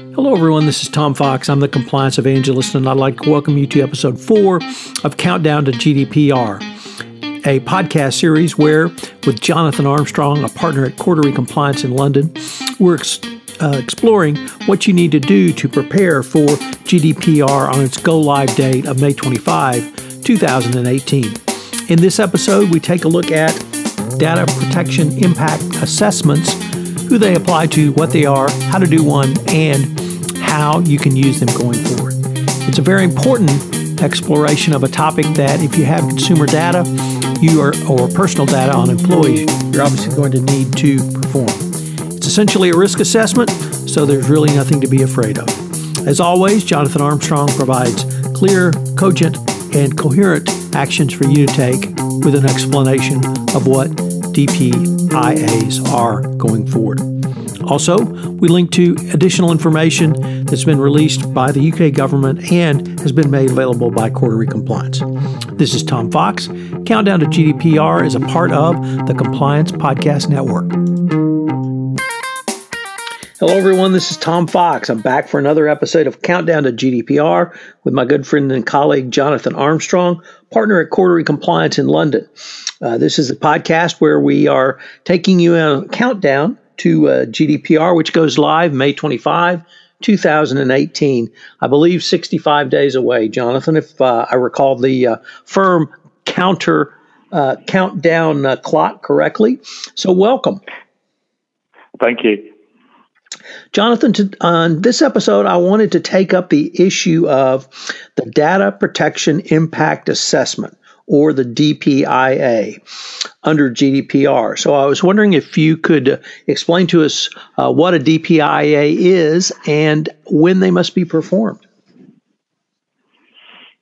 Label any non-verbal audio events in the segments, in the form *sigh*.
Hello, everyone. This is Tom Fox. I'm the compliance evangelist, and I'd like to welcome you to episode four of Countdown to GDPR, a podcast series where, with Jonathan Armstrong, a partner at Cordery Compliance in London, we're ex- uh, exploring what you need to do to prepare for GDPR on its go live date of May 25, 2018. In this episode, we take a look at data protection impact assessments who they apply to, what they are, how to do one, and how you can use them going forward. It's a very important exploration of a topic that if you have consumer data you are, or personal data on employees, you're obviously going to need to perform. It's essentially a risk assessment, so there's really nothing to be afraid of. As always, Jonathan Armstrong provides clear, cogent, and coherent actions for you to take with an explanation of what DPIAs are going forward. Also, we link to additional information that's been released by the UK government and has been made available by Cordery Compliance. This is Tom Fox. Countdown to GDPR is a part of the Compliance Podcast Network. Hello, everyone. This is Tom Fox. I'm back for another episode of Countdown to GDPR with my good friend and colleague Jonathan Armstrong, partner at Cordery Compliance in London. Uh, this is a podcast where we are taking you on a countdown to uh, GDPR, which goes live May 25, 2018. I believe 65 days away, Jonathan, if uh, I recall the uh, firm counter uh, countdown uh, clock correctly. So, welcome. Thank you. Jonathan, to, on this episode, I wanted to take up the issue of the Data Protection Impact Assessment or the DPIA under GDPR. So I was wondering if you could explain to us uh, what a DPIA is and when they must be performed.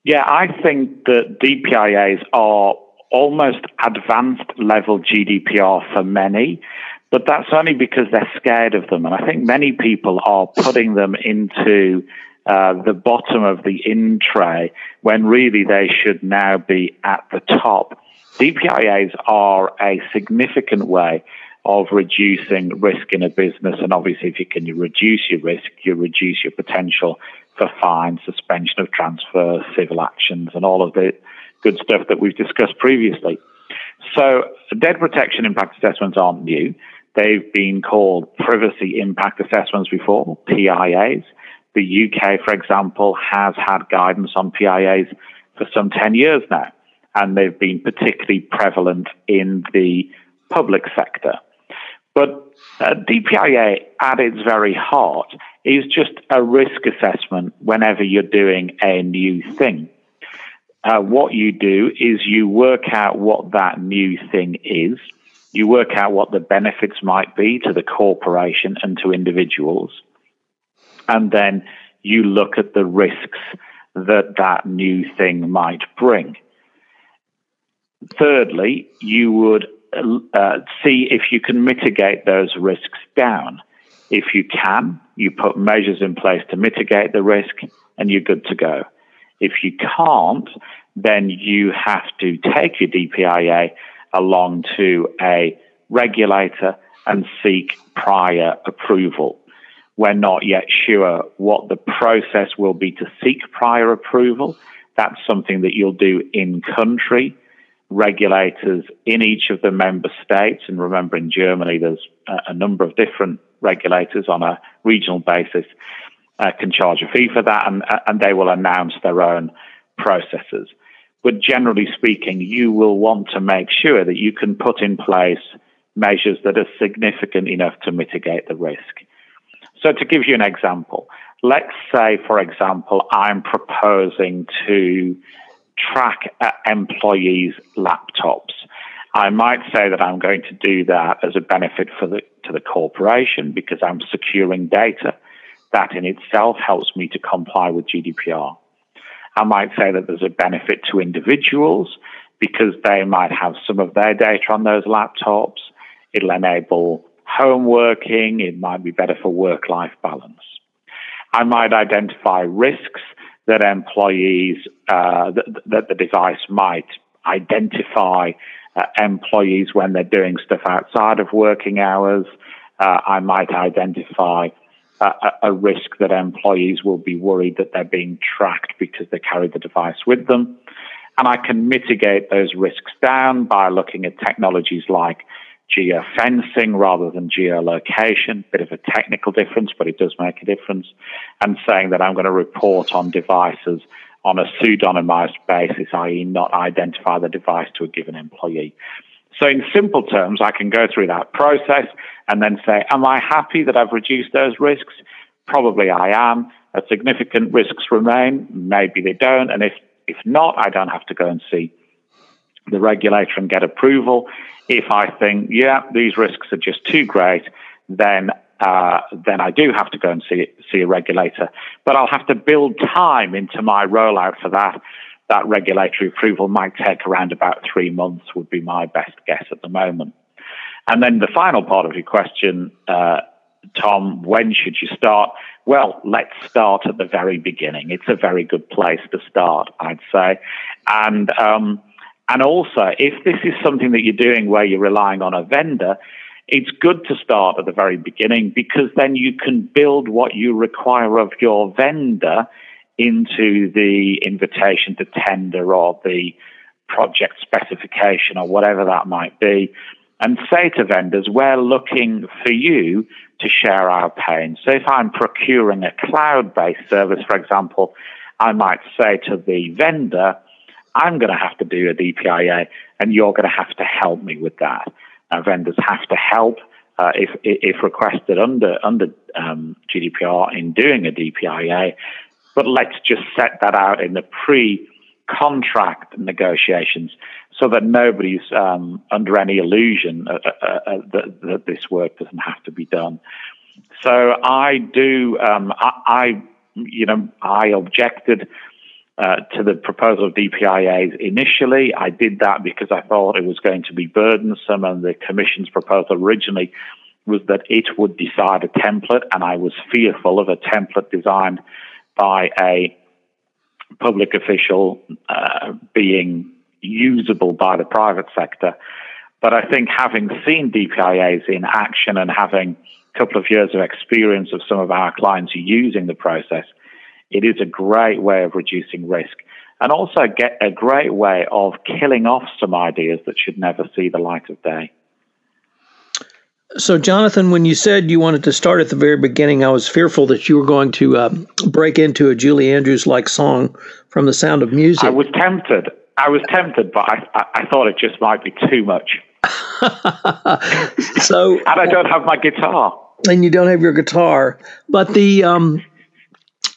Yeah, I think that DPIAs are almost advanced level GDPR for many, but that's only because they're scared of them. And I think many people are putting them into uh, the bottom of the in tray when really they should now be at the top. DPIAs are a significant way of reducing risk in a business. And obviously, if you can reduce your risk, you reduce your potential for fines, suspension of transfer, civil actions, and all of the good stuff that we've discussed previously. So, data protection impact assessments aren't new. They've been called privacy impact assessments before, PIAs. The UK, for example, has had guidance on PIAs for some 10 years now, and they've been particularly prevalent in the public sector. But uh, DPIA, at its very heart, is just a risk assessment whenever you're doing a new thing. Uh, what you do is you work out what that new thing is, you work out what the benefits might be to the corporation and to individuals and then you look at the risks that that new thing might bring. Thirdly, you would uh, see if you can mitigate those risks down. If you can, you put measures in place to mitigate the risk and you're good to go. If you can't, then you have to take your DPIA along to a regulator and seek prior approval. We're not yet sure what the process will be to seek prior approval. That's something that you'll do in country. Regulators in each of the member states, and remember in Germany there's a, number of different regulators on a regional basis, uh, can charge a fee for that, and, and they will announce their own processes. But generally speaking, you will want to make sure that you can put in place measures that are significant enough to mitigate the risk. So, to give you an example, let's say, for example, I'm proposing to track employees' laptops. I might say that I'm going to do that as a benefit for the, to the corporation because I'm securing data. That in itself helps me to comply with GDPR. I might say that there's a benefit to individuals because they might have some of their data on those laptops. It'll enable home working, it might be better for work life balance. I might identify risks that employees, uh, that, that, the device might identify uh, employees when they're doing stuff outside of working hours. Uh, I might identify a, a risk that employees will be worried that they're being tracked because they carry the device with them. And I can mitigate those risks down by looking at technologies like geofencing rather than geolocation. Bit of a technical difference, but it does make a difference. And saying that I'm going to report on devices on a pseudonymized basis, i.e., not identify the device to a given employee. So, in simple terms, I can go through that process and then say, Am I happy that I've reduced those risks? Probably I am. A significant risks remain. Maybe they don't. And if, if not, I don't have to go and see the regulator and get approval. If I think, yeah, these risks are just too great, then uh, then I do have to go and see see a regulator. But I'll have to build time into my rollout for that. That regulatory approval might take around about three months, would be my best guess at the moment. And then the final part of your question, uh, Tom, when should you start? Well, let's start at the very beginning. It's a very good place to start, I'd say. And um, and also, if this is something that you're doing where you're relying on a vendor, it's good to start at the very beginning because then you can build what you require of your vendor into the invitation to tender or the project specification or whatever that might be. And say to vendors, we're looking for you to share our pain. So if I'm procuring a cloud based service, for example, I might say to the vendor, I'm going to have to do a DPIA, and you're going to have to help me with that. Now, vendors have to help uh, if, if requested under under um, GDPR in doing a DPIA, but let's just set that out in the pre-contract negotiations so that nobody's um, under any illusion uh, uh, uh, that, that, this work doesn't have to be done. So I do. Um, I, I, you know, I objected uh, to the proposal of DPIAs initially. I did that because I thought it was going to be burdensome, and the Commission's proposal originally was that it would decide a template, and I was fearful of a template designed by a public official uh, being usable by the private sector. But I think having seen DPIAs in action and having a couple of years of experience of some of our clients using the process, it is a great way of reducing risk and also get a great way of killing off some ideas that should never see the light of day. So, Jonathan, when you said you wanted to start at the very beginning, I was fearful that you were going to uh, break into a Julie Andrews like song from The Sound of Music. I was tempted. I was tempted, but I, I, thought it just might be too much. *laughs* so, *laughs* and I don't have my guitar. And you don't have your guitar, but the um,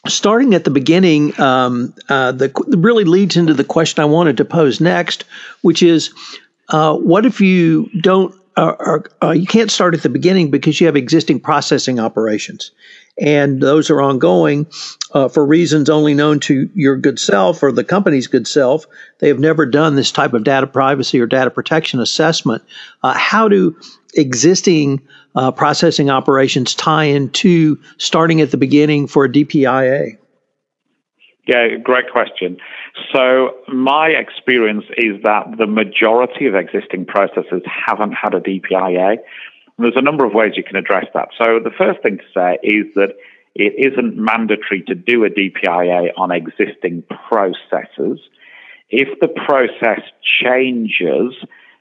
starting at the beginning, um, uh, the really leads into the question I wanted to pose next, which is, uh, what if you don't? Uh, uh, you can't start at the beginning because you have existing processing operations, and those are ongoing uh, for reasons only known to your good self or the company's good self. They have never done this type of data privacy or data protection assessment. Uh, how do existing uh, processing operations tie into starting at the beginning for a DPIA? Yeah, great question. So, my experience is that the majority of existing processes haven't had a DPIA. There's a number of ways you can address that. So, the first thing to say is that it isn't mandatory to do a DPIA on existing processes. If the process changes,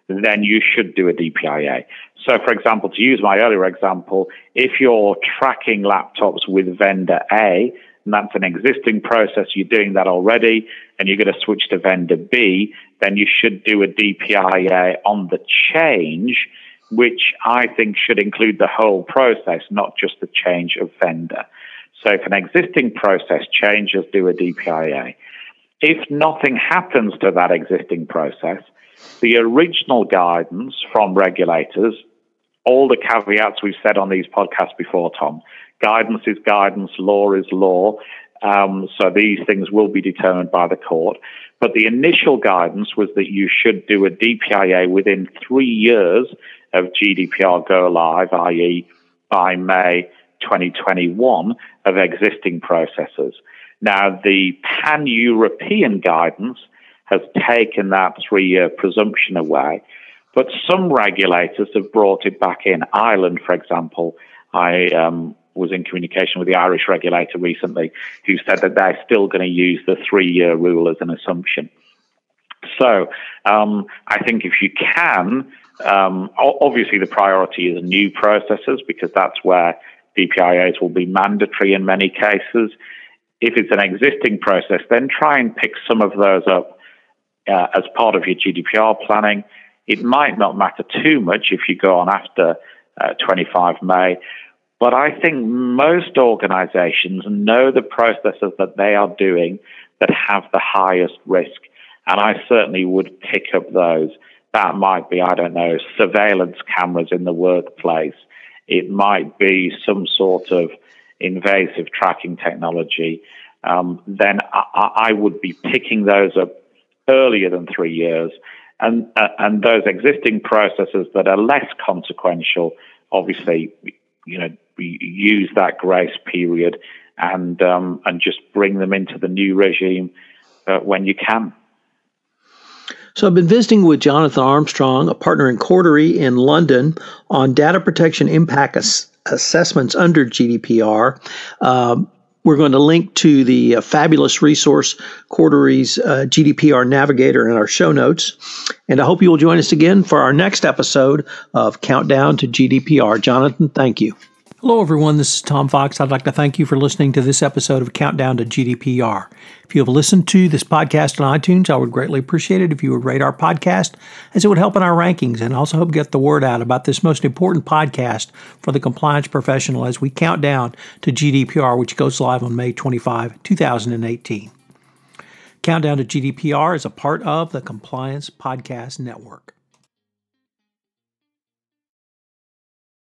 then you should do a DPIA. So, for example, to use my earlier example, if you're tracking laptops with vendor A, and that's an existing process, you're doing that already, and you're going to switch to vendor B, then you should do a DPIA on the change, which I think should include the whole process, not just the change of vendor. So, if an existing process changes, do a DPIA. If nothing happens to that existing process, the original guidance from regulators, all the caveats we've said on these podcasts before, Tom, guidance is guidance, law is law. Um, so these things will be determined by the court. But the initial guidance was that you should do a DPIA within three years of GDPR go live, i.e., by May 2021 of existing processes. Now, the pan European guidance has taken that three year presumption away. But some regulators have brought it back in. Ireland, for example, I um, was in communication with the Irish regulator recently, who said that they're still going to use the three-year rule as an assumption. So um, I think if you can, um, obviously the priority is new processes because that's where DPIAs will be mandatory in many cases. If it's an existing process, then try and pick some of those up uh, as part of your GDPR planning. It might not matter too much if you go on after uh, 25 May, but I think most organizations know the processes that they are doing that have the highest risk. And I certainly would pick up those. That might be, I don't know, surveillance cameras in the workplace. It might be some sort of invasive tracking technology. Um, then I, I, would be picking those up earlier than three years. And, uh, and those existing processes that are less consequential, obviously, you know, use that grace period and um, and just bring them into the new regime uh, when you can. So I've been visiting with Jonathan Armstrong, a partner in Cordery in London, on data protection impact ass- assessments under GDPR. Um, we're going to link to the uh, fabulous resource Cordery's uh, GDPR Navigator in our show notes. And I hope you will join us again for our next episode of Countdown to GDPR. Jonathan, thank you. Hello, everyone. This is Tom Fox. I'd like to thank you for listening to this episode of Countdown to GDPR. If you have listened to this podcast on iTunes, I would greatly appreciate it if you would rate our podcast, as it would help in our rankings and also help get the word out about this most important podcast for the compliance professional as we count down to GDPR, which goes live on May 25, 2018. Countdown to GDPR is a part of the Compliance Podcast Network.